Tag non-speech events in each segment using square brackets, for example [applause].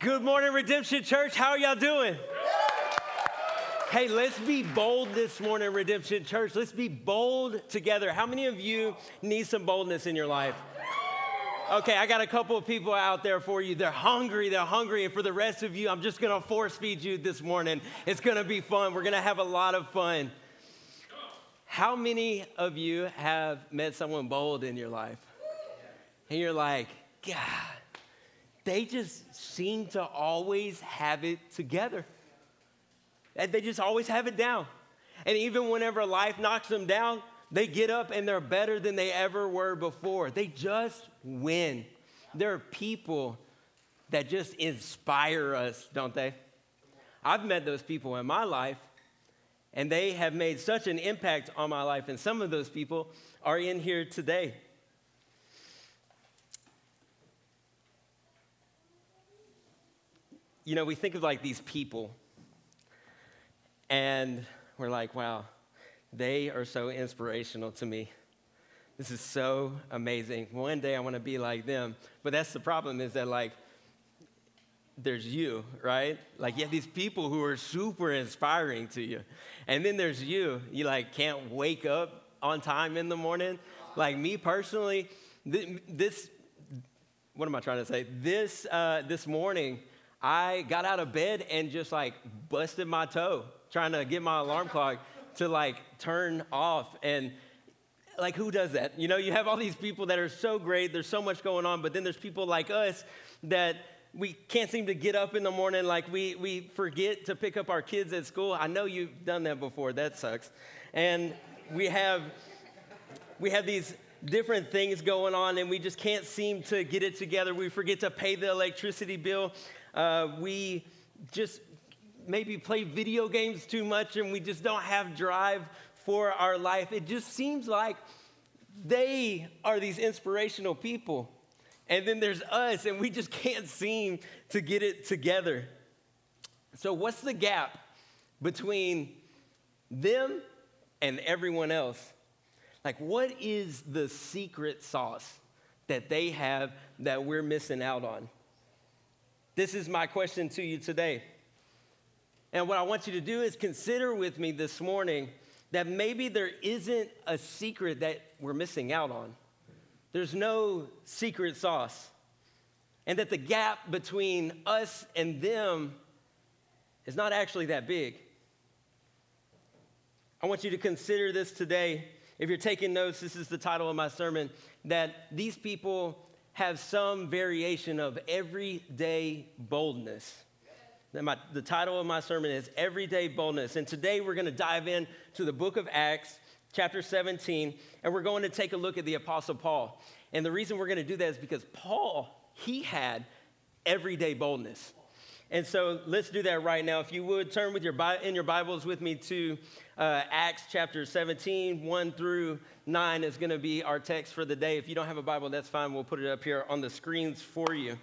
Good morning, Redemption Church. How are y'all doing? Hey, let's be bold this morning, Redemption Church. Let's be bold together. How many of you need some boldness in your life? Okay, I got a couple of people out there for you. They're hungry, they're hungry. And for the rest of you, I'm just gonna force feed you this morning. It's gonna be fun. We're gonna have a lot of fun. How many of you have met someone bold in your life? And you're like, God, they just seem to always have it together. They just always have it down. And even whenever life knocks them down, they get up and they're better than they ever were before. They just win. There are people that just inspire us, don't they? I've met those people in my life, and they have made such an impact on my life. And some of those people are in here today. You know, we think of like these people, and we're like, wow, they are so inspirational to me. This is so amazing. One day I want to be like them. But that's the problem is that, like, there's you, right? Like, you have these people who are super inspiring to you. And then there's you. You, like, can't wake up on time in the morning. Like, me personally, this, what am I trying to say? This, uh, this morning, I got out of bed and just like busted my toe trying to get my alarm clock to like turn off. And like, who does that? You know, you have all these people that are so great, there's so much going on, but then there's people like us that we can't seem to get up in the morning. Like, we, we forget to pick up our kids at school. I know you've done that before, that sucks. And we have, we have these different things going on and we just can't seem to get it together. We forget to pay the electricity bill uh, we just maybe play video games too much and we just don't have drive for our life. It just seems like they are these inspirational people. And then there's us, and we just [laughs] can't seem to get it together. So, what's the gap between them and everyone else? Like, what is the secret sauce that they have that we're missing out on? This is my question to you today. And what I want you to do is consider with me this morning that maybe there isn't a secret that we're missing out on. There's no secret sauce. And that the gap between us and them is not actually that big. I want you to consider this today. If you're taking notes, this is the title of my sermon that these people have some variation of everyday boldness. My, the title of my sermon is Everyday Boldness. And today we're going to dive in to the book of Acts, chapter 17, and we're going to take a look at the Apostle Paul. And the reason we're going to do that is because Paul, he had everyday boldness. And so let's do that right now. If you would turn with your in your Bibles with me to uh, Acts chapter 17, 1 through 9 is going to be our text for the day. If you don't have a Bible, that's fine. We'll put it up here on the screens for you.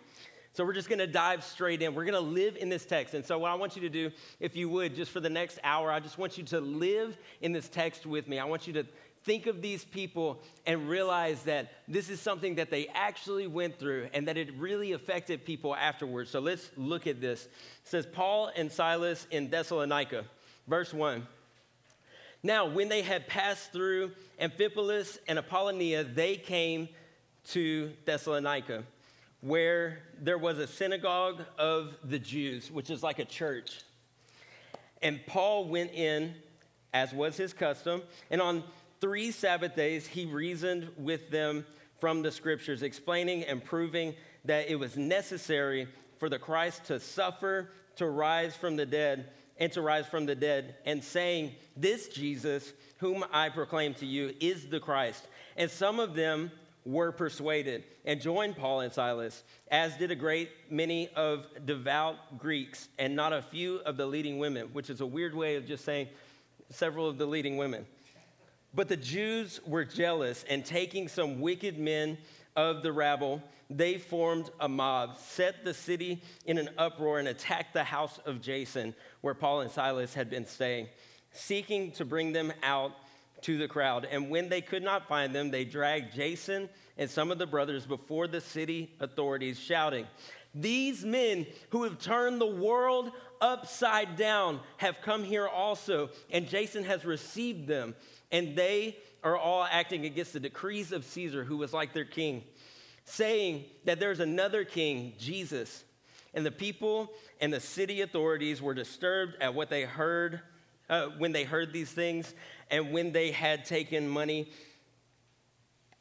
So we're just going to dive straight in. We're going to live in this text. And so what I want you to do, if you would, just for the next hour, I just want you to live in this text with me. I want you to think of these people and realize that this is something that they actually went through and that it really affected people afterwards. So let's look at this. It says, Paul and Silas in Thessalonica, verse 1. Now, when they had passed through Amphipolis and Apollonia, they came to Thessalonica, where there was a synagogue of the Jews, which is like a church. And Paul went in, as was his custom, and on three Sabbath days, he reasoned with them from the scriptures, explaining and proving that it was necessary for the Christ to suffer, to rise from the dead, and to rise from the dead, and saying, This Jesus, whom I proclaim to you, is the Christ. And some of them were persuaded and joined Paul and Silas, as did a great many of devout Greeks, and not a few of the leading women, which is a weird way of just saying several of the leading women. But the Jews were jealous, and taking some wicked men of the rabble, they formed a mob, set the city in an uproar, and attacked the house of Jason, where Paul and Silas had been staying, seeking to bring them out to the crowd. And when they could not find them, they dragged Jason and some of the brothers before the city authorities, shouting, These men who have turned the world upside down have come here also, and Jason has received them, and they are all acting against the decrees of Caesar, who was like their king, saying that there's another king, Jesus. And the people and the city authorities were disturbed at what they heard uh, when they heard these things, and when they had taken money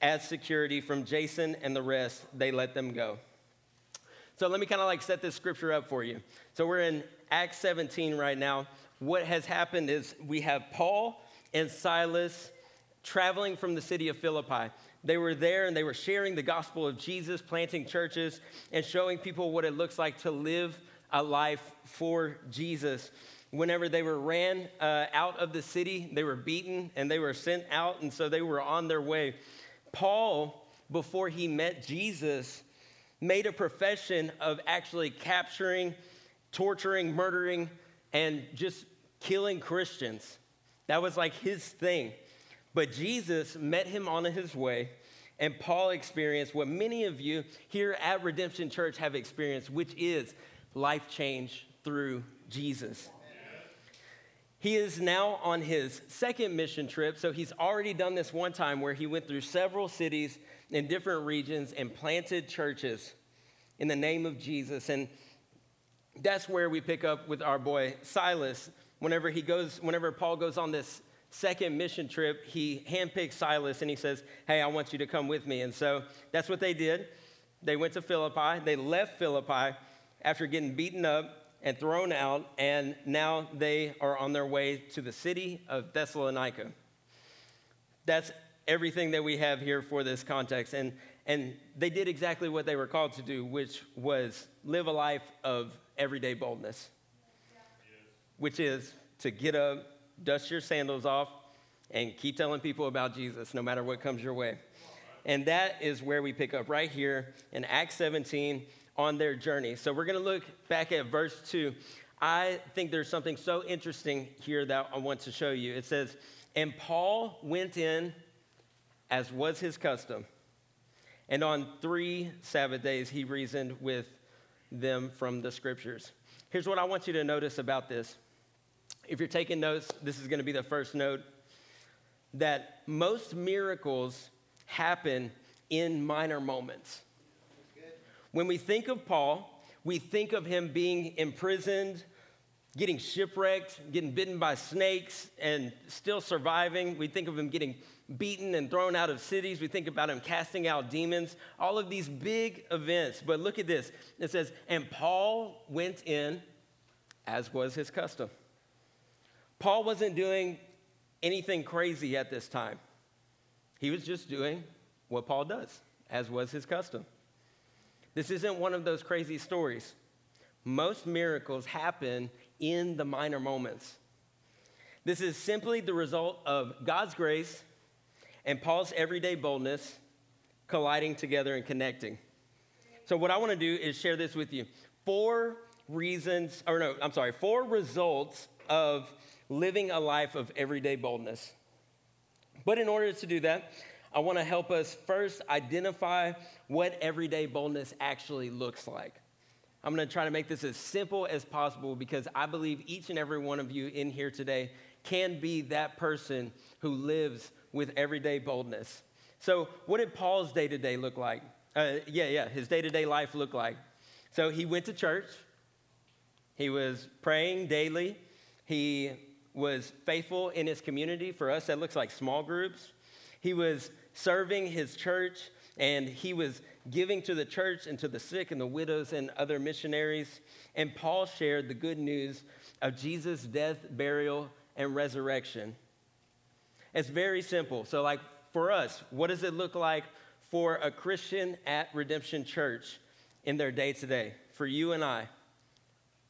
as security from Jason and the rest, they let them go. So let me kind of like set this scripture up for you. So we're in Acts 17 right now. What has happened is we have Paul and Silas traveling from the city of Philippi. They were there and they were sharing the gospel of Jesus, planting churches, and showing people what it looks like to live a life for Jesus. Whenever they were ran uh, out of the city, they were beaten and they were sent out, and so they were on their way. Paul, before he met Jesus, made a profession of actually capturing, torturing, murdering, and just killing Christians. That was like his thing. But Jesus met him on his way, and Paul experienced what many of you here at Redemption Church have experienced, which is life change through Jesus. He is now on his second mission trip. So he's already done this one time where he went through several cities in different regions and planted churches in the name of Jesus. And that's where we pick up with our boy Silas. Whenever he goes, whenever Paul goes on this second mission trip, he handpicks Silas and he says, Hey, I want you to come with me. And so that's what they did. They went to Philippi. They left Philippi after getting beaten up and thrown out, and now they are on their way to the city of Thessalonica. That's everything that we have here for this context. And, and they did exactly what they were called to do, which was live a life of everyday boldness, which is to get up, dust your sandals off, and keep telling people about Jesus no matter what comes your way. And that is where we pick up right here in Acts 17 on their journey. So we're going to look back at verse 2. I think there's something so interesting here that I want to show you. It says, And Paul went in as was his custom, and on three Sabbath days he reasoned with them from the scriptures. Here's what I want you to notice about this. If you're taking notes, this is going to be the first note that most miracles happen in minor moments. When we think of Paul, we think of him being imprisoned, getting shipwrecked, getting bitten by snakes, and still surviving. We think of him getting beaten and thrown out of cities. We think about him casting out demons, all of these big events. But look at this it says, and Paul went in as was his custom. Paul wasn't doing anything crazy at this time, he was just doing what Paul does, as was his custom. This isn't one of those crazy stories. Most miracles happen in the minor moments. This is simply the result of God's grace and Paul's everyday boldness colliding together and connecting. So, what I want to do is share this with you. Four reasons, or no, I'm sorry, four results of living a life of everyday boldness. But in order to do that, I want to help us first identify what everyday boldness actually looks like. I'm going to try to make this as simple as possible because I believe each and every one of you in here today can be that person who lives with everyday boldness. So, what did Paul's day to day look like? Uh, yeah, yeah, his day to day life look like. So, he went to church, he was praying daily, he was faithful in his community. For us, that looks like small groups. He was serving his church, and he was giving to the church and to the sick and the widows and other missionaries. And Paul shared the good news of Jesus' death, burial, and resurrection. It's very simple. So, like for us, what does it look like for a Christian at Redemption Church in their day to day? For you and I,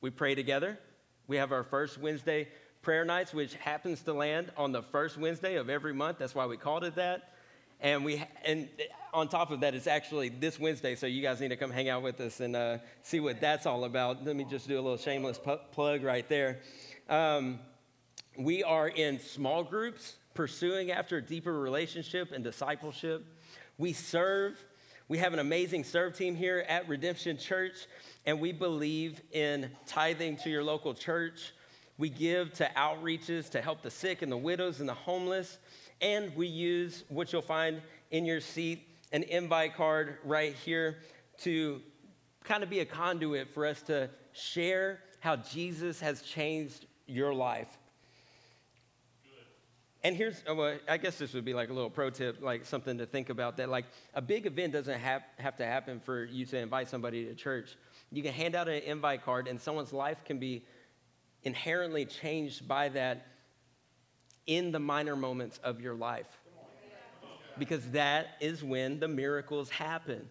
we pray together. We have our first Wednesday prayer nights, which happens to land on the first Wednesday of every month. That's why we called it that. And we and on top of that, it's actually this Wednesday, so you guys need to come hang out with us and uh, see what that's all about. Let me just do a little shameless pu- plug right there. Um, we are in small groups, pursuing after a deeper relationship and discipleship. We serve. We have an amazing serve team here at Redemption Church, and we believe in tithing to your local church. We give to outreaches to help the sick and the widows and the homeless. And we use what you'll find in your seat an invite card right here to kind of be a conduit for us to share how Jesus has changed your life. And here's, oh, well, I guess this would be like a little pro tip, like something to think about that like a big event doesn't have, have to happen for you to invite somebody to church. You can hand out an invite card, and someone's life can be inherently changed by that in the minor moments of your life. Because that is when the miracles happen.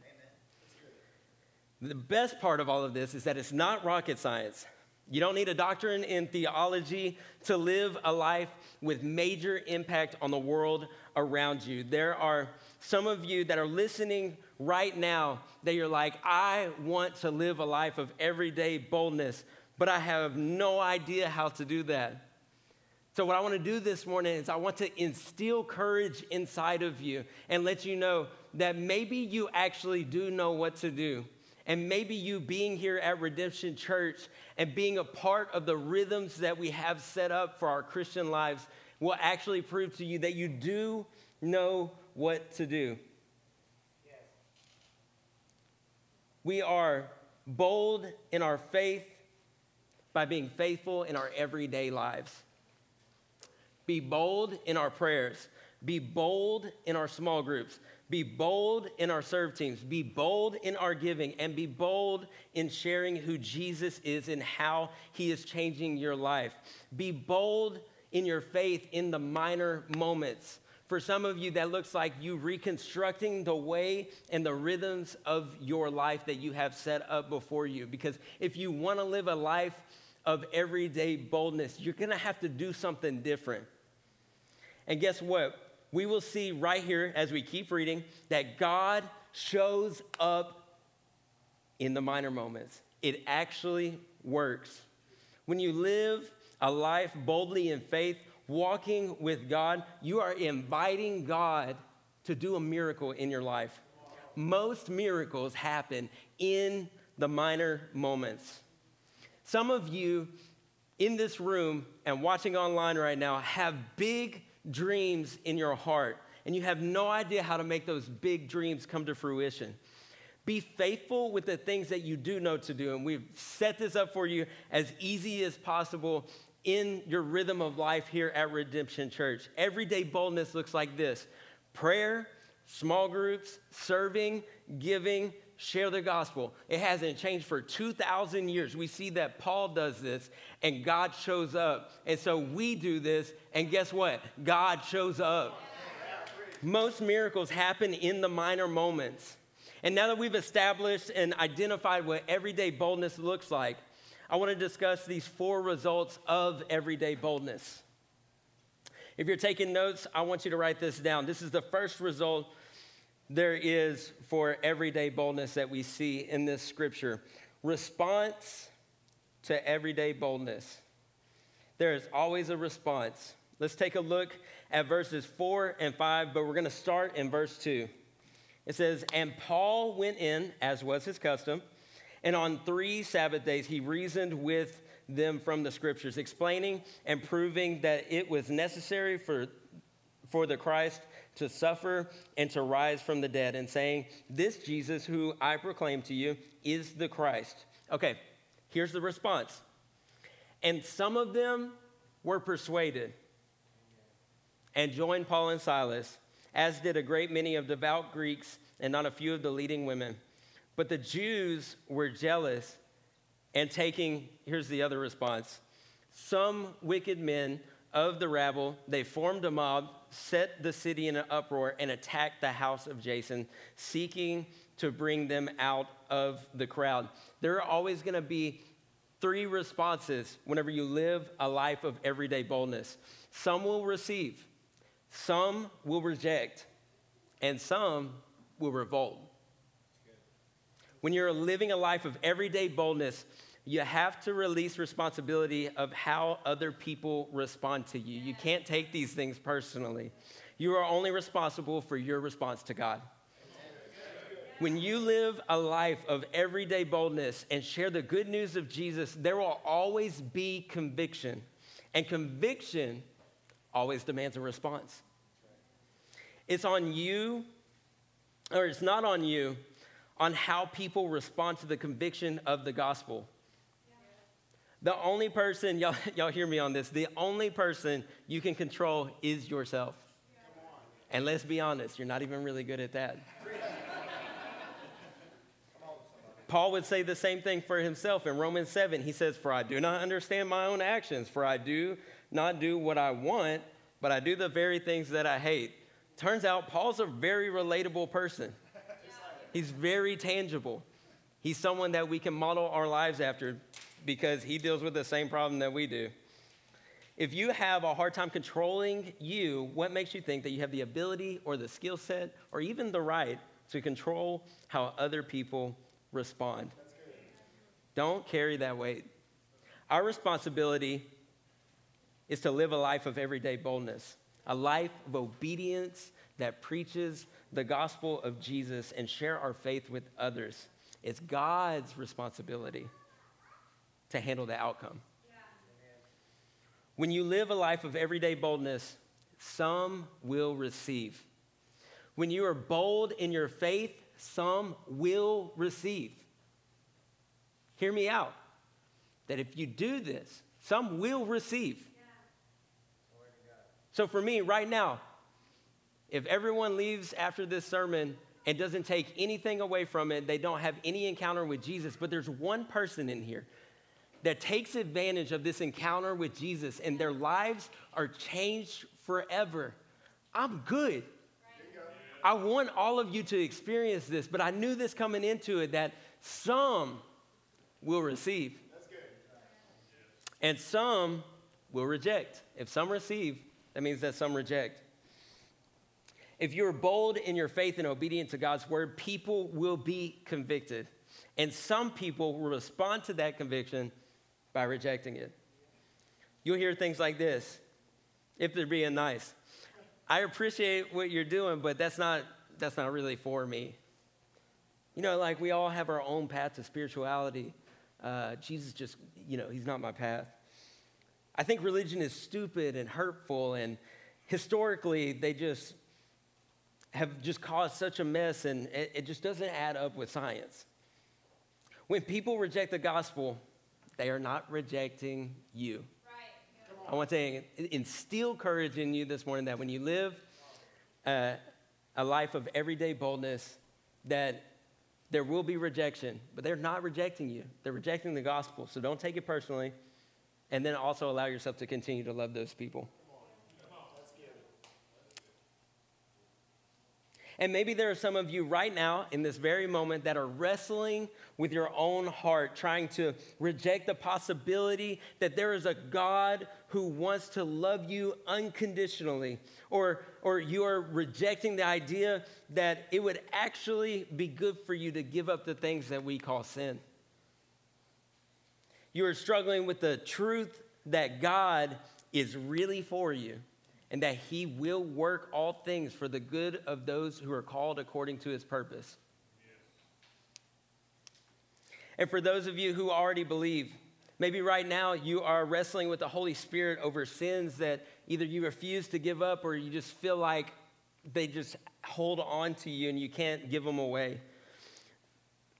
The best part of all of this is that it's not rocket science. You don't need a doctorate in theology to live a life with major impact on the world around you. There are some of you that are listening right now that you're like, I want to live a life of everyday boldness, but I have no idea how to do that. So, what I want to do this morning is I want to instill courage inside of you and let you know that maybe you actually do know what to do. And maybe you being here at Redemption Church and being a part of the rhythms that we have set up for our Christian lives will actually prove to you that you do know what to do. Yes. We are bold in our faith by being faithful in our everyday lives. Be bold in our prayers. Be bold in our small groups. Be bold in our serve teams. Be bold in our giving. And be bold in sharing who Jesus is and how he is changing your life. Be bold in your faith in the minor moments. For some of you, that looks like you reconstructing the way and the rhythms of your life that you have set up before you. Because if you want to live a life of everyday boldness, you're to have to do something different. And guess what? We will see right here as we keep reading that God shows up in the minor moments. It actually works. When you live a life boldly in faith, walking with God, you are inviting God to do a miracle in your life. Most miracles happen in the minor moments. Some of you in this room and watching online right now have big dreams in your heart, and you have no idea how to make those big dreams come to fruition. Be faithful with the things that you do know to do. And we've set this up for you as easy as possible in your rhythm of life here at Redemption Church. Everyday boldness looks like this prayer, small groups, serving, giving, share the gospel. It hasn't changed for 2,000 years. We see that Paul does this and God shows up. And so we do this, and guess what? God shows up. Most miracles happen in the minor moments. And now that we've established and identified what everyday boldness looks like, I want to discuss these four results of everyday boldness. If you're taking notes, I want you to write this down. This is the first result there is for everyday boldness that we see in this scripture. Response to everyday boldness. There is always a response. Let's take a look at verses 4 and 5, but we're going to start in verse 2. It says, And Paul went in, as was his custom, and on three Sabbath days he reasoned with them from the scriptures, explaining and proving that it was necessary for, for the Christ to suffer and to rise from the dead, and saying, This Jesus who I proclaim to you is the Christ. Okay, here's the response. And some of them were persuaded and joined Paul and Silas, as did a great many of devout Greeks and not a few of the leading women. But the Jews were jealous and taking, here's the other response some wicked men of the rabble, they formed a mob, set the city in an uproar, and attacked the house of Jason, seeking to bring them out of the crowd. There are always going to be three responses whenever you live a life of everyday boldness some will receive, some will reject, and some will revolt. When you're living a life of everyday boldness, you have to release responsibility of how other people respond to you. You can't take these things personally. You are only responsible for your response to God. When you live a life of everyday boldness and share the good news of Jesus, there will always be conviction. And conviction always demands a response. It's on you, or it's not on you, on how people respond to the conviction of the gospel. The only person, y'all, [laughs] y'all hear me on this, the only person you can control is yourself. And let's be honest, you're not even really good at that. Paul would say the same thing for himself in Romans 7. He says, For I do not understand my own actions, for I do not do what I want, but I do the very things that I hate. Turns out Paul's a very relatable person. He's very tangible. He's someone that we can model our lives after because he deals with the same problem that we do. If you have a hard time controlling you, what makes you think that you have the ability or the skill set or even the right to control how other people respond? Don't carry that weight. Our responsibility is to live a life of everyday boldness, a life of obedience that preaches the gospel of Jesus and share our faith with others. It's God's responsibility to handle the outcome. When you live a life of everyday boldness, some will receive. When you are bold in your faith, some will receive. Hear me out. That if you do this, some will receive. So for me, right now, if everyone leaves after this sermon and doesn't take anything away from it, they don't have any encounter with Jesus, but there's one person in here that takes advantage of this encounter with Jesus and their lives are changed forever. I'm good. I want all of you to experience this, but I knew this coming into it that some will receive and some will reject. If some receive, that means that some reject. If you're bold in your faith and obedient to God's word, people will be convicted. And some people will respond to that conviction by rejecting it. You'll hear things like this if they're being nice. I appreciate what you're doing, but that's not, that's not really for me. You know, like we all have our own path to spirituality. Uh, Jesus just, you know, he's not my path. I think religion is stupid and hurtful, and historically, they just have just caused such a mess, and it, it just doesn't add up with science. When people reject the gospel, they are not rejecting you. Right. I want to instill courage in you this morning that when you live uh, a life of everyday boldness, that there will be rejection, but they're not rejecting you. They're rejecting the gospel. So don't take it personally. And then also allow yourself to continue to love those people. And maybe there are some of you right now in this very moment that are wrestling with your own heart, trying to reject the possibility that there is a God who wants to love you unconditionally. Or, or you are rejecting the idea that it would actually be good for you to give up the things that we call sin. You are struggling with the truth that God is really for you and that he will work all things for the good of those who are called according to his purpose. And for those of you who already believe, maybe right now you are wrestling with the Holy Spirit over sins that either you refuse to give up or you just feel like they just hold on to you and you can't give them away.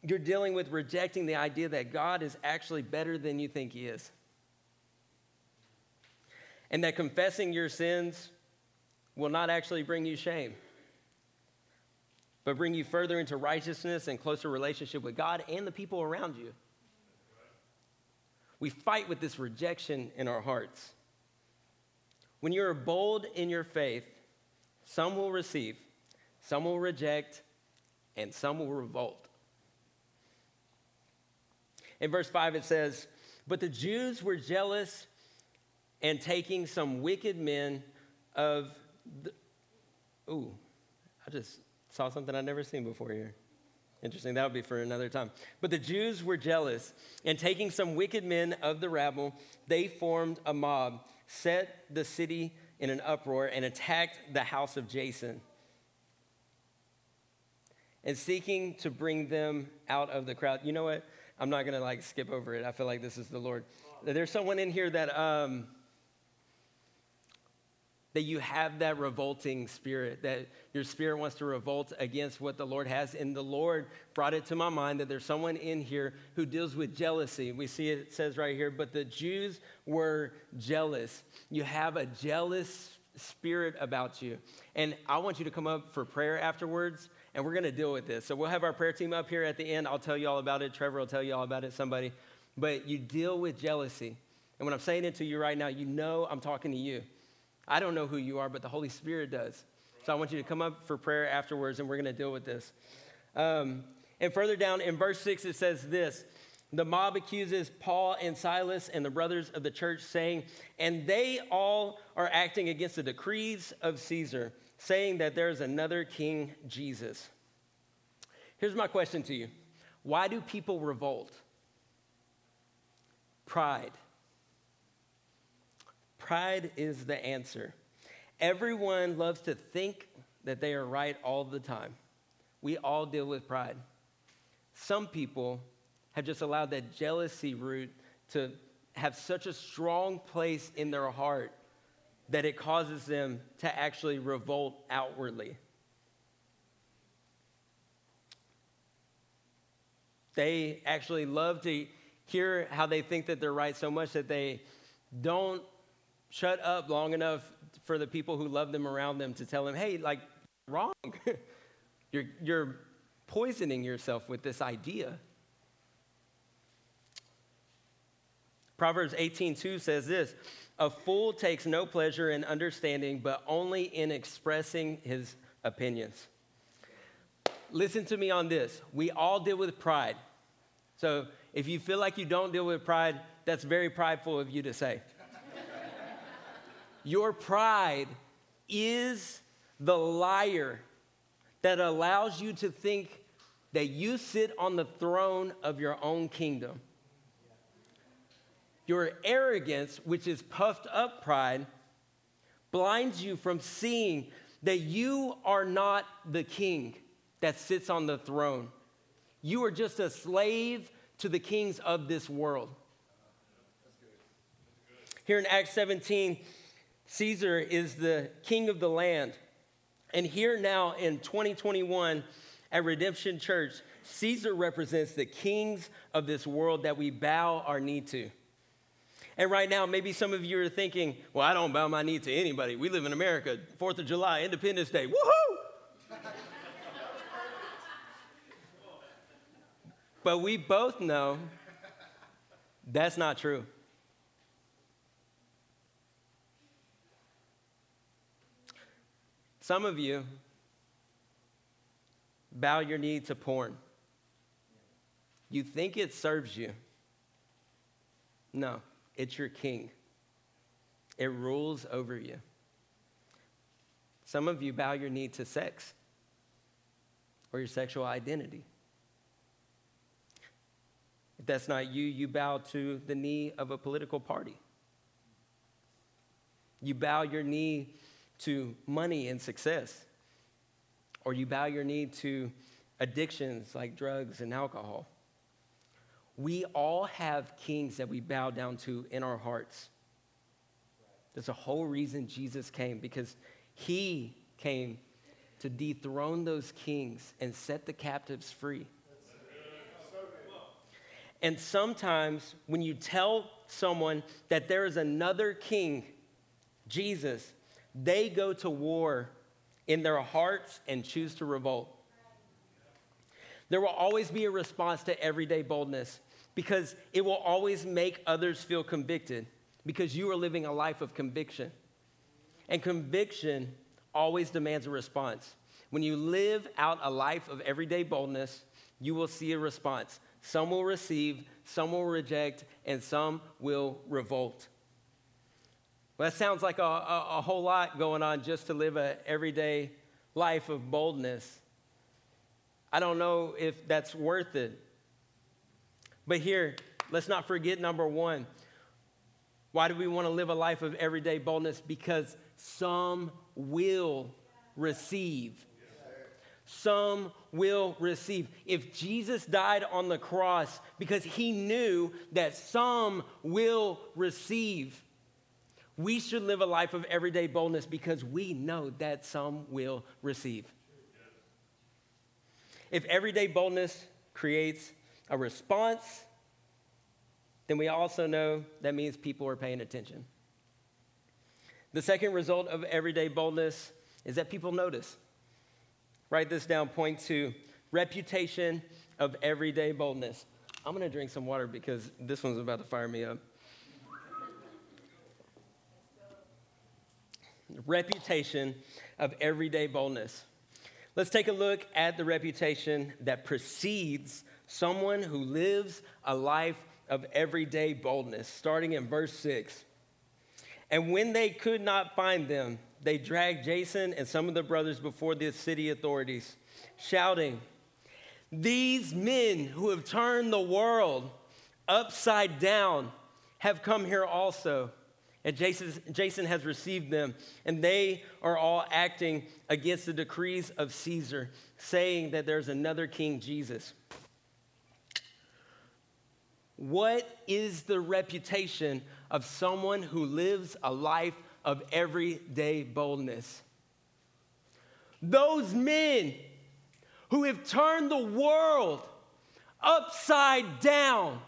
You're dealing with rejecting the idea that God is actually better than you think He is and that confessing your sins will not actually bring you shame, but bring you further into righteousness and closer relationship with God and the people around you. We fight with this rejection in our hearts. When you are bold in your faith, some will receive, some will reject, and some will revolt. In verse 5, it says, But the Jews were jealous and taking some wicked men of the, ooh, I just saw something I'd never seen before here. Interesting, that would be for another time. But the Jews were jealous, and taking some wicked men of the rabble, they formed a mob, set the city in an uproar, and attacked the house of Jason. and seeking to bring them out of the crowd. You know what? I'm not to like skip over it. I feel like this is the Lord. There's someone in here that um, that you have that revolting spirit, that your spirit wants to revolt against what the Lord has. And the Lord brought it to my mind that there's someone in here who deals with jealousy. We see it, says right here, but the Jews were jealous. You have a jealous spirit about you. And I want you to come up for prayer afterwards, and we're to deal with this. So we'll have our prayer team up here at the end. I'll tell you all about it. Trevor will tell you all about it, somebody. But you deal with jealousy. And when I'm saying it to you right now, you know I'm talking to you. I don't know who you are, but the Holy Spirit does. So I want you to come up for prayer afterwards, and we're going to deal with this. Um, and further down in verse 6, it says this The mob accuses Paul and Silas and the brothers of the church, saying, And they all are acting against the decrees of Caesar, saying that there is another King Jesus. Here's my question to you Why do people revolt? Pride. Pride is the answer. Everyone loves to think that they are right all the time. We all deal with pride. Some people have just allowed that jealousy root to have such a strong place in their heart that it causes them to actually revolt outwardly. They actually love to hear how they think that they're right so much that they don't shut up long enough for the people who love them around them to tell them, hey, like, wrong. [laughs] you're, you're poisoning yourself with this idea. Proverbs 18:2 says this, a fool takes no pleasure in understanding, but only in expressing his opinions. Listen to me on this. We all deal with pride. So if you feel like you don't deal with pride, that's very prideful of you to say. Your pride is the liar that allows you to think that you sit on the throne of your own kingdom. Your arrogance, which is puffed up pride, blinds you from seeing that you are not the king that sits on the throne. You are just a slave to the kings of this world. Here in Acts 17, Caesar is the king of the land. And here now in 2021 at Redemption Church, Caesar represents the kings of this world that we bow our knee to. And right now, maybe some of you are thinking, well, I don't bow my knee to anybody. We live in America, 4th of July, Independence Day, woohoo! [laughs] but we both know that's not true. Some of you bow your knee to porn. You think it serves you. No, it's your king. It rules over you. Some of you bow your knee to sex or your sexual identity. If that's not you, you bow to the knee of a political party. You bow your knee to money and success, or you bow your knee to addictions like drugs and alcohol. We all have kings that we bow down to in our hearts. There's a whole reason Jesus came because he came to dethrone those kings and set the captives free. And sometimes when you tell someone that there is another king, Jesus, they go to war in their hearts and choose to revolt. There will always be a response to everyday boldness because it will always make others feel convicted because you are living a life of conviction. And conviction always demands a response. When you live out a life of everyday boldness, you will see a response. Some will receive, some will reject, and some will revolt. Well, that sounds like a, a, a whole lot going on just to live an everyday life of boldness. I don't know if that's worth it. But here, let's not forget number one. Why do we want to live a life of everyday boldness? Because some will receive. some will receive. If Jesus died on the cross because he knew that some will receive, we should live a life of everyday boldness because we know that some will receive. If everyday boldness creates a response, then we also know that means people are paying attention. The second result of everyday boldness is that people notice. Write this down. Point two reputation of everyday boldness. I'm going to drink some water because this one's about to fire me up. Reputation of everyday boldness. Let's take a look at the reputation that precedes someone who lives a life of everyday boldness, starting in verse 6. And when they could not find them, they dragged Jason and some of the brothers before the city authorities, shouting, These men who have turned the world upside down have come here also. And Jason, Jason has received them, and they are all acting against the decrees of Caesar, saying that there's another king, Jesus. What is the reputation of someone who lives a life of everyday boldness. Those men who have turned the world upside down.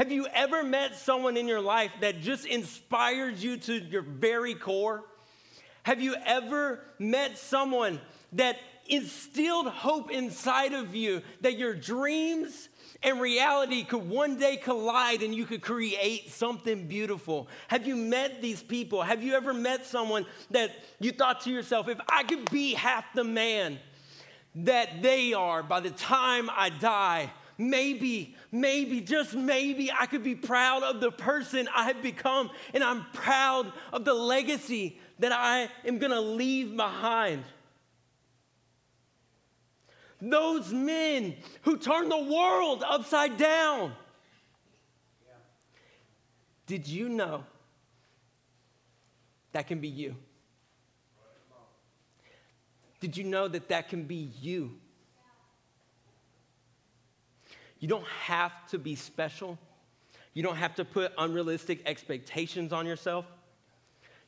Have you ever met someone in your life that just inspires you to your very core? Have you ever met someone that instilled hope inside of you that your dreams and reality could one day collide and you could create something beautiful. Have you met these people? Have you ever met someone that you thought to yourself, if I could be half the man that they are by the time I die, maybe, maybe, just maybe I could be proud of the person I have become and I'm proud of the legacy that I am gonna leave behind those men who turned the world upside down. Did you know that can be you? Did you know that that can be you? You don't have to be special. You don't have to put unrealistic expectations on yourself.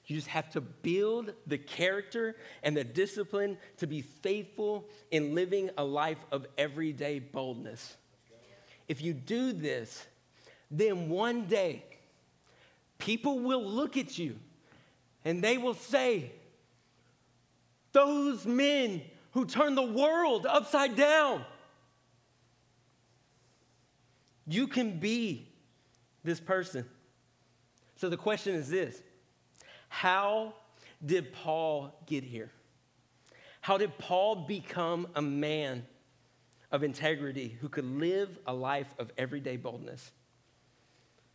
You just have to build the character and the discipline to be faithful in living a life of everyday boldness. If you do this, then one day people will look at you and they will say, Those men who turned the world upside down, you can be this person. So the question is this how did Paul get here? How did Paul become a man of integrity who could live a life of everyday boldness?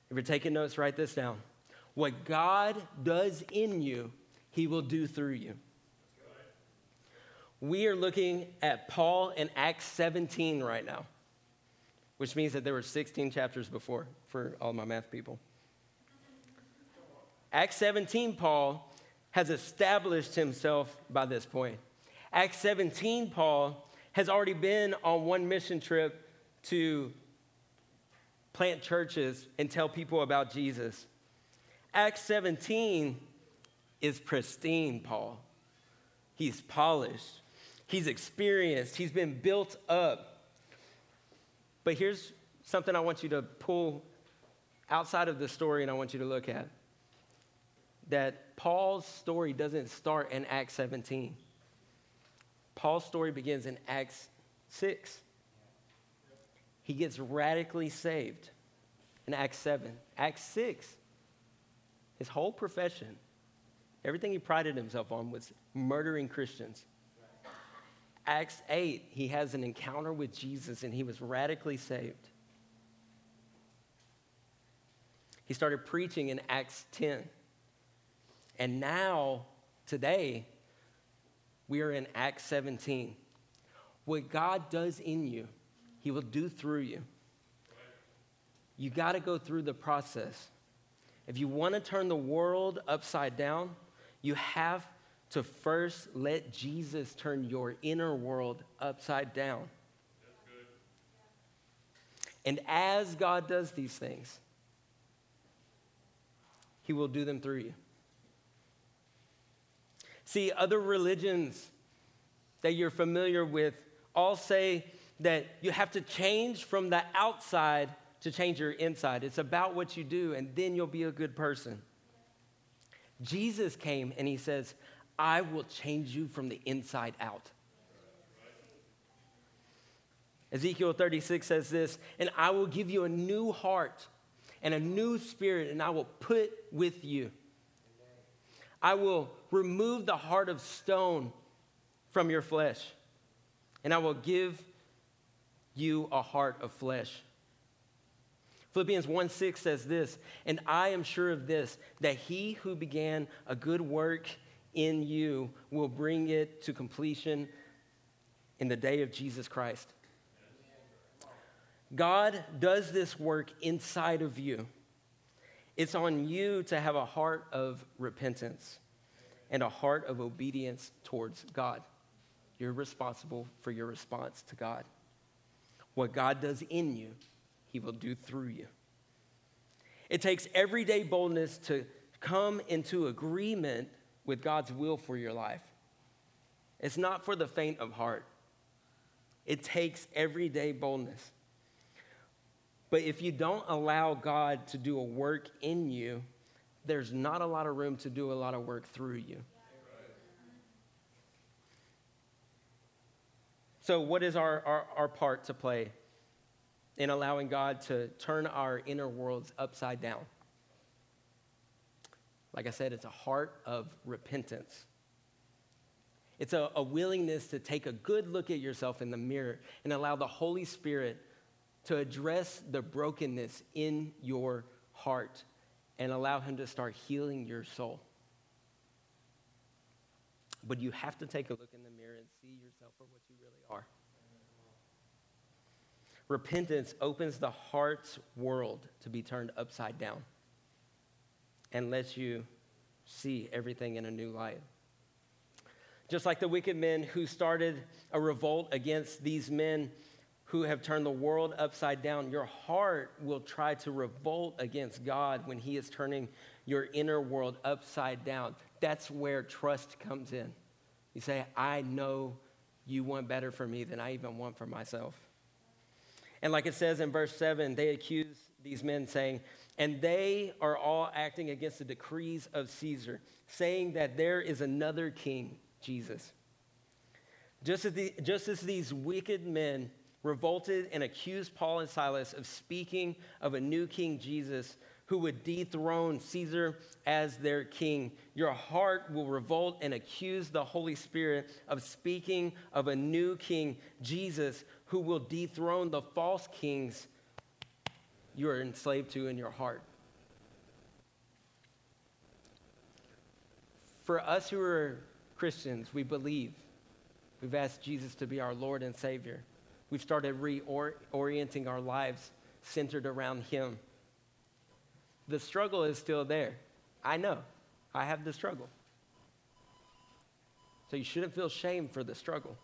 If you're taking notes, write this down. What God does in you, he will do through you. We are looking at Paul in Acts 17 right now, which means that there were 16 chapters before for all my math people. Acts 17, Paul has established himself by this point. Acts 17, Paul has already been on one mission trip to plant churches and tell people about Jesus. Acts 17 is pristine, Paul. He's polished, he's experienced, he's been built up. But here's something I want you to pull outside of the story and I want you to look at that Paul's story doesn't start in Acts 17. Paul's story begins in Acts 6. He gets radically saved in Acts 7. Acts 6, his whole profession, everything he prided himself on was murdering Christians. Acts 8, he has an encounter with Jesus and he was radically saved. He started preaching in Acts 10. And now, today, we are in Acts 17. What God does in you, He will do through you. You got to go through the process. If you want to turn the world upside down, you have to first let Jesus turn your inner world upside down. And as God does these things, He will do them through you. See, other religions that you're familiar with all say that you have to change from the outside to change your inside. It's about what you do, and then you'll be a good person. Jesus came and he says, I will change you from the inside out. Ezekiel 36 says this, and I will give you a new heart and a new spirit, and I will put with you. I will remove the heart of stone from your flesh, and I will give you a heart of flesh. Philippians 1 6 says this, and I am sure of this, that he who began a good work in you will bring it to completion in the day of Jesus Christ. God does this work inside of you. It's on you to have a heart of repentance and a heart of obedience towards God. You're responsible for your response to God. What God does in you, He will do through you. It takes everyday boldness to come into agreement with God's will for your life. It's not for the faint of heart, it takes everyday boldness. But if you don't allow God to do a work in you, there's not a lot of room to do a lot of work through you. So, what is our, our, our, part to play in allowing God to turn our inner worlds upside down? Like I said, it's a heart of repentance. It's a, a willingness to take a good look at yourself in the mirror and allow the Holy Spirit to address the brokenness in your heart and allow Him to start healing your soul. But you have to take a look in the mirror and see yourself for what you really are. Repentance opens the heart's world to be turned upside down and lets you see everything in a new light. Just like the wicked men who started a revolt against these men who have turned the world upside down, your heart will try to revolt against God when He is turning your inner world upside down. That's where trust comes in. You say, I know you want better for me than I even want for myself. And like it says in verse 7, they accuse these men, saying, And they are all acting against the decrees of Caesar, saying that there is another king, Jesus. Just as, the, just as these wicked men revolted and accused Paul and Silas of speaking of a new king, Jesus, who would dethrone Caesar as their king. Your heart will revolt and accuse the Holy Spirit of speaking of a new king, Jesus, who will dethrone the false kings you are enslaved to in your heart. For us who are Christians, we believe. We've asked Jesus to be our Lord and Savior. We've started reorienting our lives centered around Him. The struggle is still there. I know. I have the struggle. So you shouldn't feel shame for the struggle.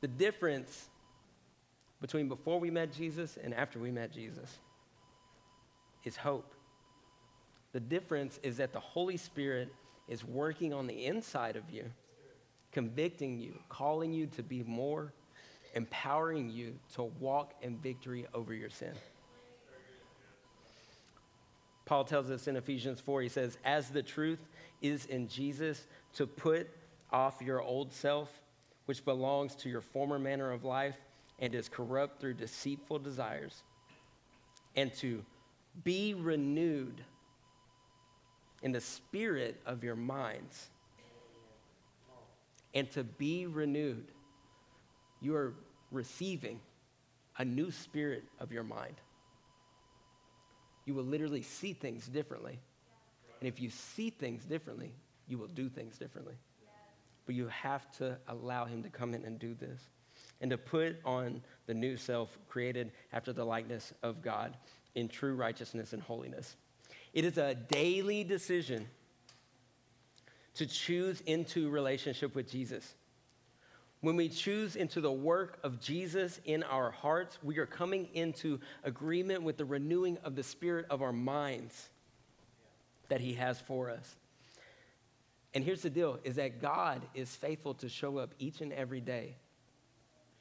The difference between before we met Jesus and after we met Jesus is hope. The difference is that the Holy Spirit is working on the inside of you convicting you, calling you to be more, empowering you to walk in victory over your sin. Paul tells us in Ephesians 4, he says, As the truth is in Jesus, to put off your old self, which belongs to your former manner of life and is corrupt through deceitful desires, and to be renewed in the spirit of your minds and to be renewed, you are receiving a new spirit of your mind. You will literally see things differently. And if you see things differently, you will do things differently. But you have to allow Him to come in and do this and to put on the new self created after the likeness of God in true righteousness and holiness. It is a daily decision to choose into relationship with Jesus. When we choose into the work of Jesus in our hearts, we are coming into agreement with the renewing of the spirit of our minds that he has for us. And here's the deal is that God is faithful to show up each and every day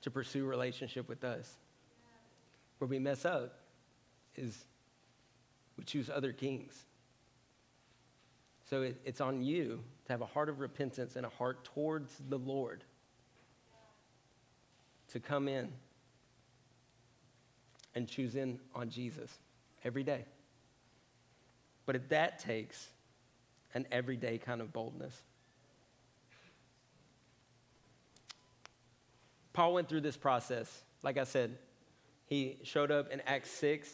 to pursue relationship with us. Where we mess up is we choose other kings. So it, it's on you to have a heart of repentance and a heart towards the Lord to come in and choose in on Jesus every day. But if that takes an everyday kind of boldness. Paul went through this process. Like I said, he showed up in Acts 6.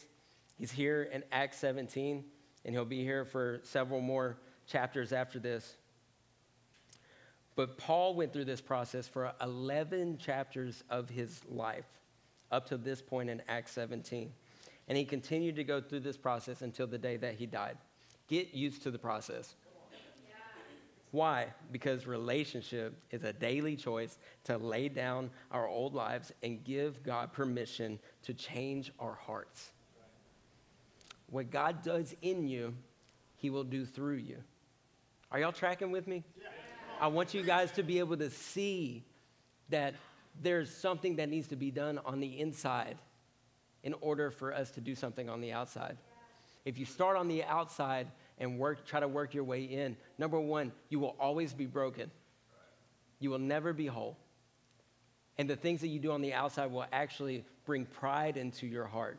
He's here in Acts 17, and he'll be here for several more chapters after this. But Paul went through this process for 11 chapters of his life up to this point in Acts 17. And he continued to go through this process until the day that he died. Get used to the process. Why? Because relationship is a daily choice to lay down our old lives and give God permission to change our hearts. What God does in you, He will do through you. Are y'all tracking with me? I want you guys to be able to see that there's something that needs to be done on the inside in order for us to do something on the outside. If you start on the outside and work, try to work your way in, number one, you will always be broken. You will never be whole. And the things that you do on the outside will actually bring pride into your heart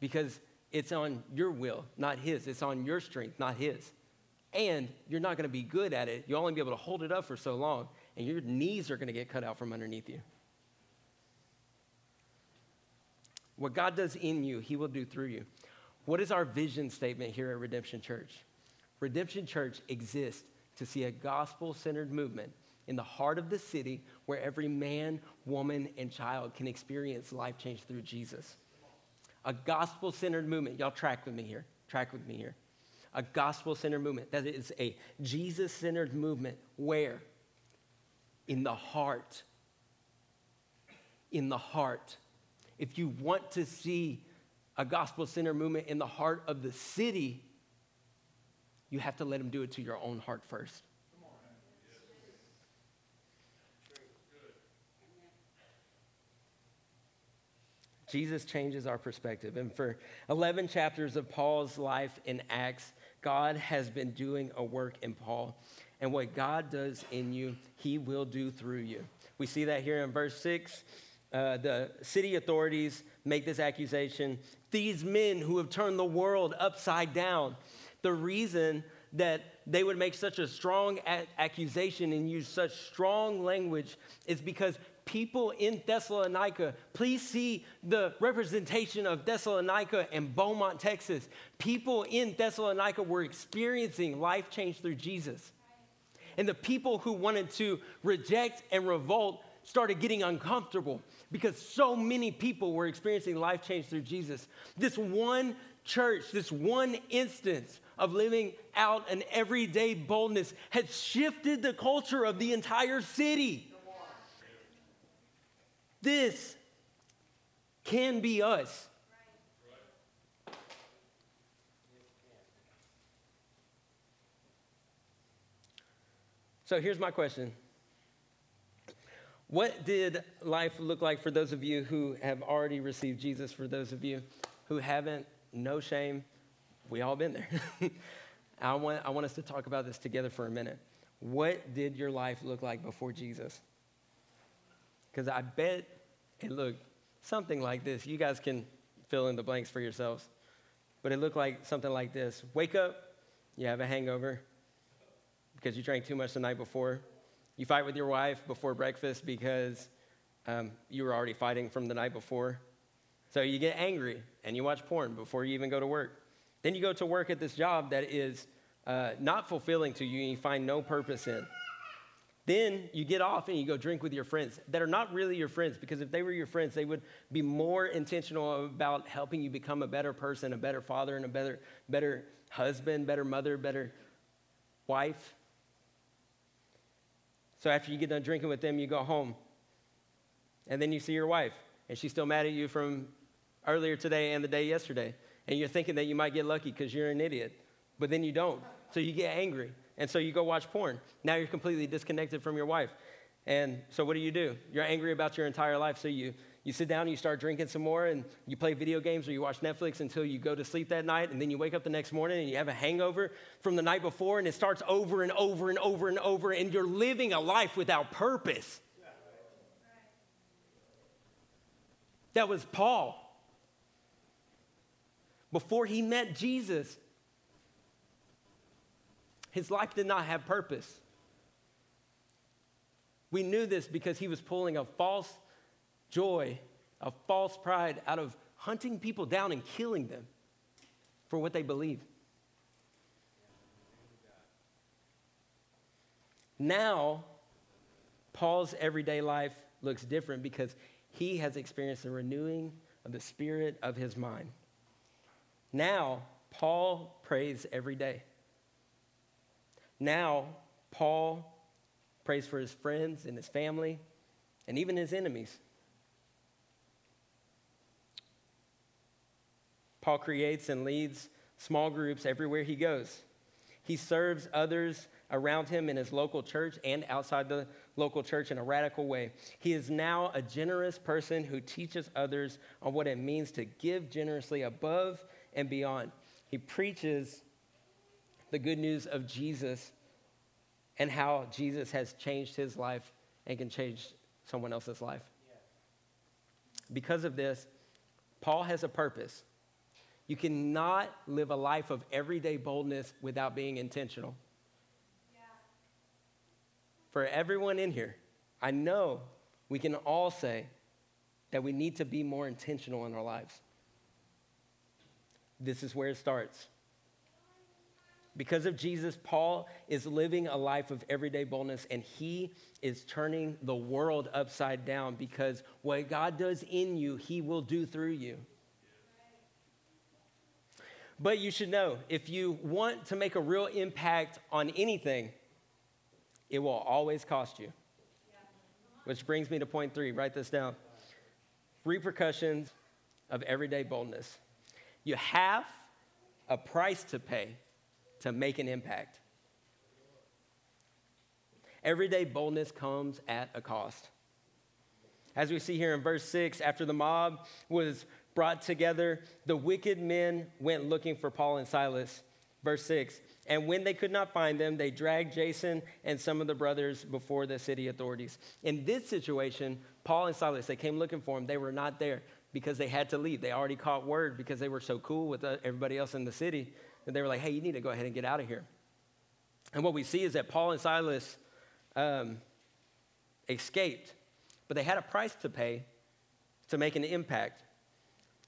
because it's on your will, not His. It's on your strength, not His and you're not going to be good at it. You'll only be able to hold it up for so long, and your knees are going to get cut out from underneath you. What God does in you, He will do through you. What is our vision statement here at Redemption Church? Redemption Church exists to see a gospel centered movement in the heart of the city where every man, woman, and child can experience life change through Jesus. A gospel centered movement. Y'all track with me here. Track with me here a gospel centered movement. That is a Jesus centered movement. Where? In the heart. In the heart. If you want to see a gospel center movement in the heart of the city, you have to let him do it to your own heart first. Jesus changes our perspective. And for 11 chapters of Paul's life in Acts, God has been doing a work in Paul. And what God does in you, he will do through you. We see that here in verse 6. Uh, the city authorities make this accusation. These men who have turned the world upside down. The reason that they would make such a strong a- accusation and use such strong language is because people in Thessalonica. Please see the representation of Thessalonica and Beaumont, Texas. People in Thessalonica were experiencing life change through Jesus. And the people who wanted to reject and revolt started getting uncomfortable because so many people were experiencing life change through Jesus. This one church, this one instance of living out an everyday boldness had shifted the culture of the entire city. This can be us. So here's my question What did life look like for those of you who have already received Jesus? For those of you who haven't, no shame. We all been there. [laughs] I, want, I want us to talk about this together for a minute. What did your life look like before Jesus? Because I bet it looked something like this. You guys can fill in the blanks for yourselves. But it looked like something like this Wake up, you have a hangover because you drank too much the night before. You fight with your wife before breakfast because um, you were already fighting from the night before. So you get angry and you watch porn before you even go to work. Then you go to work at this job that is uh, not fulfilling to you and you find no purpose in. Then you get off and you go drink with your friends that are not really your friends because if they were your friends, they would be more intentional about helping you become a better person, a better father, and a better, better husband, better mother, better wife. So after you get done drinking with them, you go home. And then you see your wife, and she's still mad at you from earlier today and the day yesterday. And you're thinking that you might get lucky because you're an idiot, but then you don't. So you get angry. And so you go watch porn. Now you're completely disconnected from your wife. And so what do you do? You're angry about your entire life. So you, you sit down and you start drinking some more and you play video games or you watch Netflix until you go to sleep that night. And then you wake up the next morning and you have a hangover from the night before and it starts over and over and over and over. And you're living a life without purpose. That was Paul. Before he met Jesus, his life did not have purpose. We knew this because he was pulling a false joy, of false pride out of hunting people down and killing them for what they believe. Now, Paul's everyday life looks different because he has experienced the renewing of the spirit of his mind. Now, Paul prays every day. Now, Paul prays for his friends and his family and even his enemies. Paul creates and leads small groups everywhere he goes. He serves others around him in his local church and outside the local church in a radical way. He is now a generous person who teaches others on what it means to give generously above and beyond. He preaches the good news of Jesus and how Jesus has changed his life and can change someone else's life. Because of this, Paul has a purpose. You cannot live a life of everyday boldness without being intentional. Yeah. For everyone in here, I know we can all say that we need to be more intentional in our lives. This is where it starts. Because of Jesus, Paul is living a life of everyday boldness and he is turning the world upside down because what God does in you, he will do through you. But you should know if you want to make a real impact on anything, it will always cost you. Which brings me to point three. Write this down repercussions of everyday boldness. You have a price to pay to make an impact. Everyday boldness comes at a cost. As we see here in verse 6, after the mob was brought together, the wicked men went looking for Paul and Silas. Verse 6 And when they could not find them, they dragged Jason and some of the brothers before the city authorities. In this situation, Paul and Silas, they came looking for him. They were not there because they had to leave. They already caught word because they were so cool with uh, everybody else in the city that they were like, hey, you need to go ahead and get out of here. And what we see is that Paul and Silas um, escaped, but they had a price to pay to make an impact.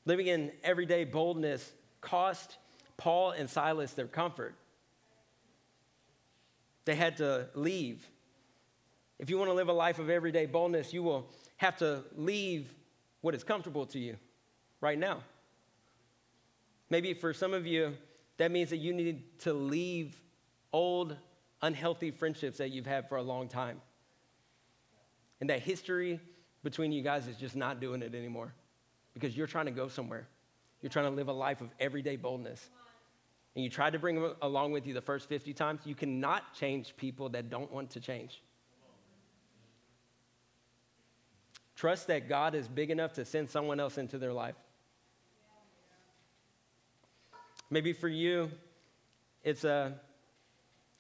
Living in everyday boldness cost Paul and Silas their comfort. They had to leave. If you want to live a life of everyday boldness, you will have to leave what is comfortable to you right now. Maybe for some of you, that means that you need to leave old, unhealthy friendships that you've had for a long time. And that history between you guys is just not doing it anymore because you're trying to go somewhere. You're trying to live a life of everyday boldness. And you tried to bring them along with you the first 50 times. You cannot change people that don't want to change. Trust that God is big enough to send someone else into their life. Maybe for you, it's a, uh,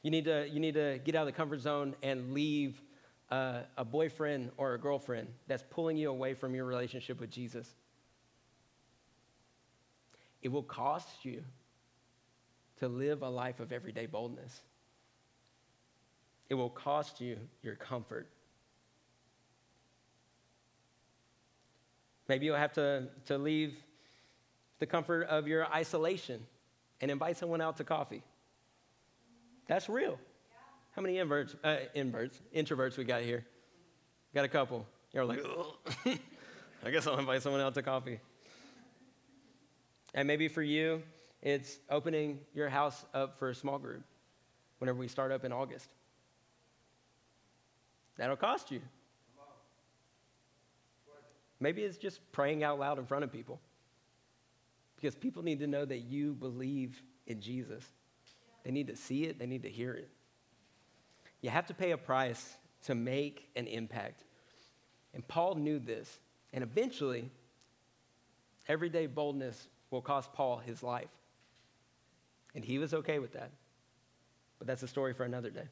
you, need to, you need to get out of the comfort zone and leave uh, a boyfriend or a girlfriend that's pulling you away from your relationship with Jesus. It will cost you to live a life of everyday boldness. It will cost you your comfort. Maybe you'll have to, to leave the comfort of your isolation and invite someone out to coffee. That's real. How many inverts, uh, inverts, introverts we got here? Got a couple. You're like, [laughs] I guess I'll invite someone out to coffee. And maybe for you, it's opening your house up for a small group whenever we start up in August. That'll cost you. Maybe it's just praying out loud in front of people. Because people need to know that you believe in Jesus. They need to see it, they need to hear it. You have to pay a price to make an impact. And Paul knew this. And eventually, everyday boldness will cost Paul his life. And he was okay with that. But that's a story for another day.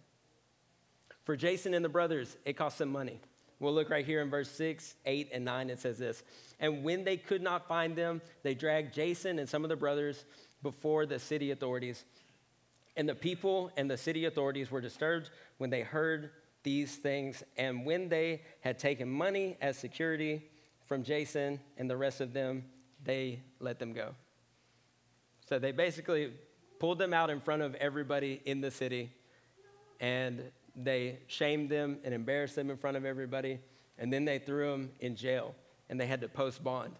For Jason and the brothers, it cost them money. We'll look right here in verse 6, 8, and 9. It says this And when they could not find them, they dragged Jason and some of the brothers before the city authorities. And the people and the city authorities were disturbed when they heard these things. And when they had taken money as security from Jason and the rest of them, they let them go. So they basically pulled them out in front of everybody in the city and they shamed them and embarrassed them in front of everybody. And then they threw them in jail and they had to post bond.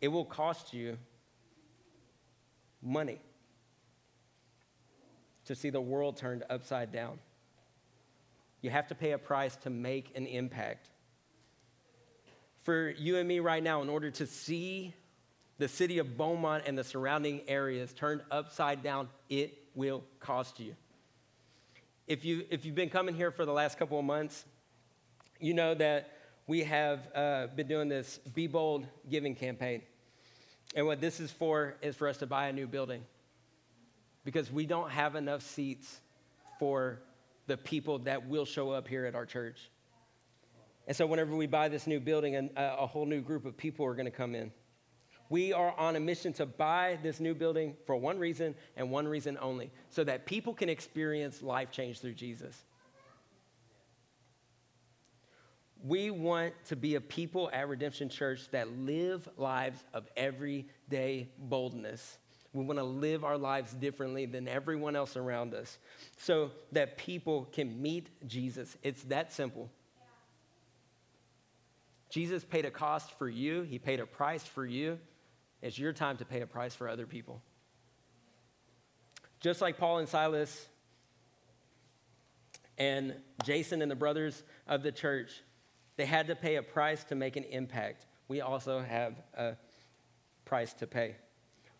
It will cost you money to see the world turned upside down. You have to pay a price to make an impact. For you and me right now, in order to see the city of Beaumont and the surrounding areas turned upside down, it will cost you. If, you, if you've been coming here for the last couple of months, you know that we have uh, been doing this Be Bold giving campaign. And what this is for is for us to buy a new building because we don't have enough seats for the people that will show up here at our church. And so, whenever we buy this new building, a, a whole new group of people are going to come in. We are on a mission to buy this new building for one reason and one reason only so that people can experience life change through Jesus. We want to be a people at Redemption Church that live lives of everyday boldness. We want to live our lives differently than everyone else around us so that people can meet Jesus. It's that simple. Jesus paid a cost for you, He paid a price for you. It's your time to pay a price for other people. Just like Paul and Silas and Jason and the brothers of the church, they had to pay a price to make an impact. We also have a price to pay.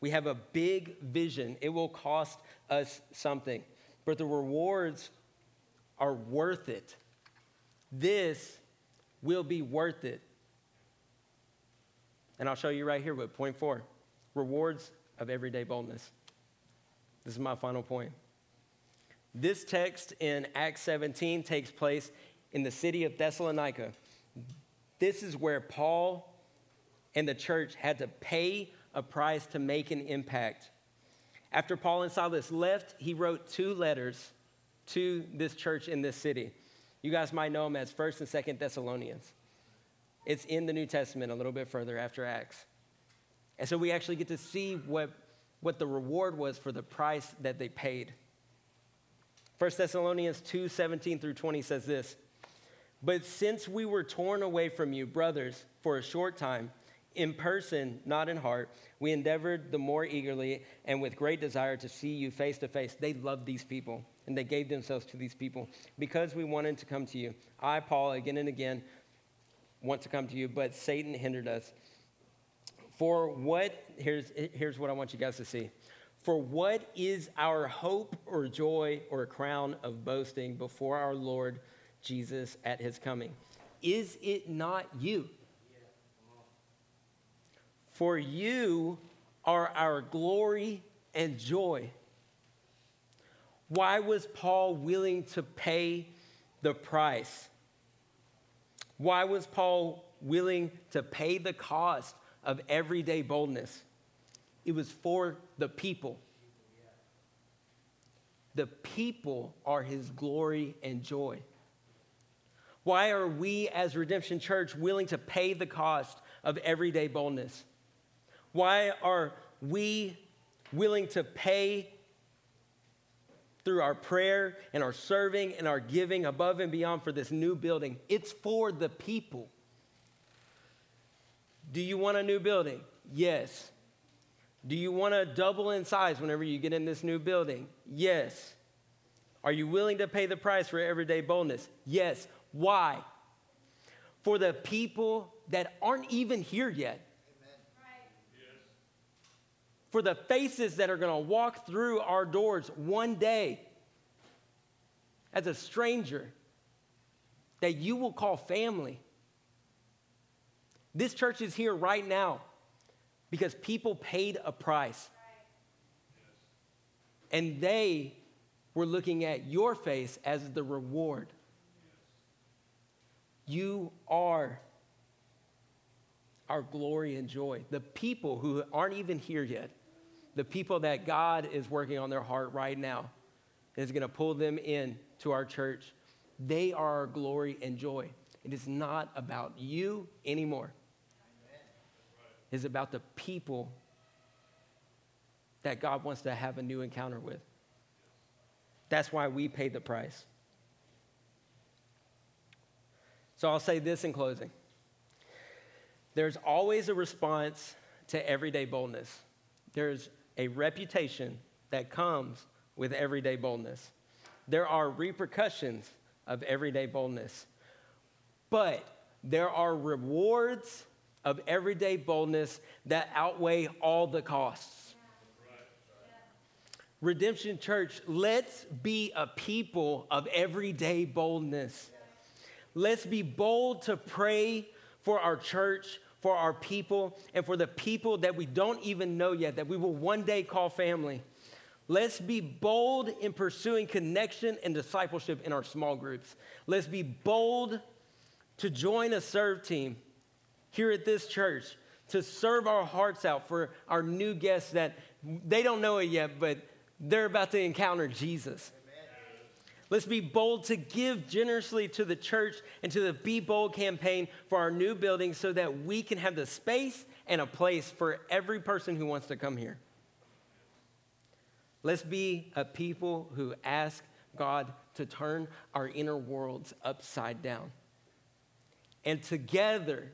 We have a big vision. It will cost us something, but the rewards are worth it. This will be worth it. And I'll show you right here with point four rewards of everyday boldness. This is my final point. This text in Acts 17 takes place in the city of Thessalonica. This is where Paul and the church had to pay a price to make an impact. After Paul and Silas left, he wrote two letters to this church in this city. You guys might know them as 1st and 2nd Thessalonians. It's in the New Testament a little bit further after Acts. And so we actually get to see what, what the reward was for the price that they paid. 1 Thessalonians 2 17 through 20 says this But since we were torn away from you, brothers, for a short time, in person, not in heart, we endeavored the more eagerly and with great desire to see you face to face. They loved these people and they gave themselves to these people because we wanted to come to you. I, Paul, again and again, want to come to you, but Satan hindered us. For what, here's, here's what I want you guys to see. For what is our hope or joy or crown of boasting before our Lord Jesus at his coming? Is it not you? For you are our glory and joy. Why was Paul willing to pay the price? Why was Paul willing to pay the cost of everyday boldness? It was for the people. The people are his glory and joy. Why are we as Redemption Church willing to pay the cost of everyday boldness? Why are we willing to pay through our prayer and our serving and our giving above and beyond for this new building. It's for the people. Do you want a new building? Yes. Do you want to double in size whenever you get in this new building? Yes. Are you willing to pay the price for everyday boldness? Yes. Why? For the people that aren't even here yet. For the faces that are going to walk through our doors one day as a stranger that you will call family. This church is here right now because people paid a price. And they were looking at your face as the reward. You are our glory and joy. The people who aren't even here yet, the people that God is working on their heart right now, is going to pull them in to our church. They are our glory and joy. It is not about you anymore. It's about the people that God wants to have a new encounter with. That's why we paid the price. So I'll say this in closing there's always a response to everyday boldness, there's a reputation that comes with everyday boldness. There are repercussions of everyday boldness, but there are rewards of everyday boldness that outweigh all the costs. Redemption Church, let's be a people of everyday boldness. Let's be bold to pray for our church, for our people, and for the people that we don't even know yet, that we will one day call family. Let's be bold in pursuing connection and discipleship in our small groups. Let's be bold to join a serve team here at this church to serve our hearts out for our new guests that they don't know it yet, but they're about to encounter Jesus. Let's be bold to give generously to the church and to the Be Bold campaign for our new building so that we can have the space and a place for every person who wants to come here. Let's be a people who ask God to turn our inner worlds upside down. And together,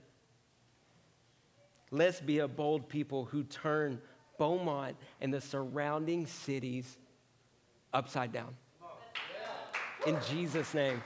let's be a bold people who turn Beaumont and the surrounding cities upside down. In Jesus' name.